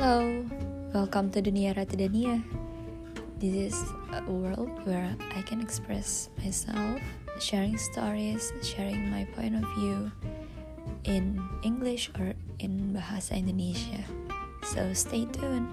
Hello, welcome to Dunia Ratu Dania. This is a world where I can express myself, sharing stories, sharing my point of view in English or in Bahasa Indonesia. So stay tuned.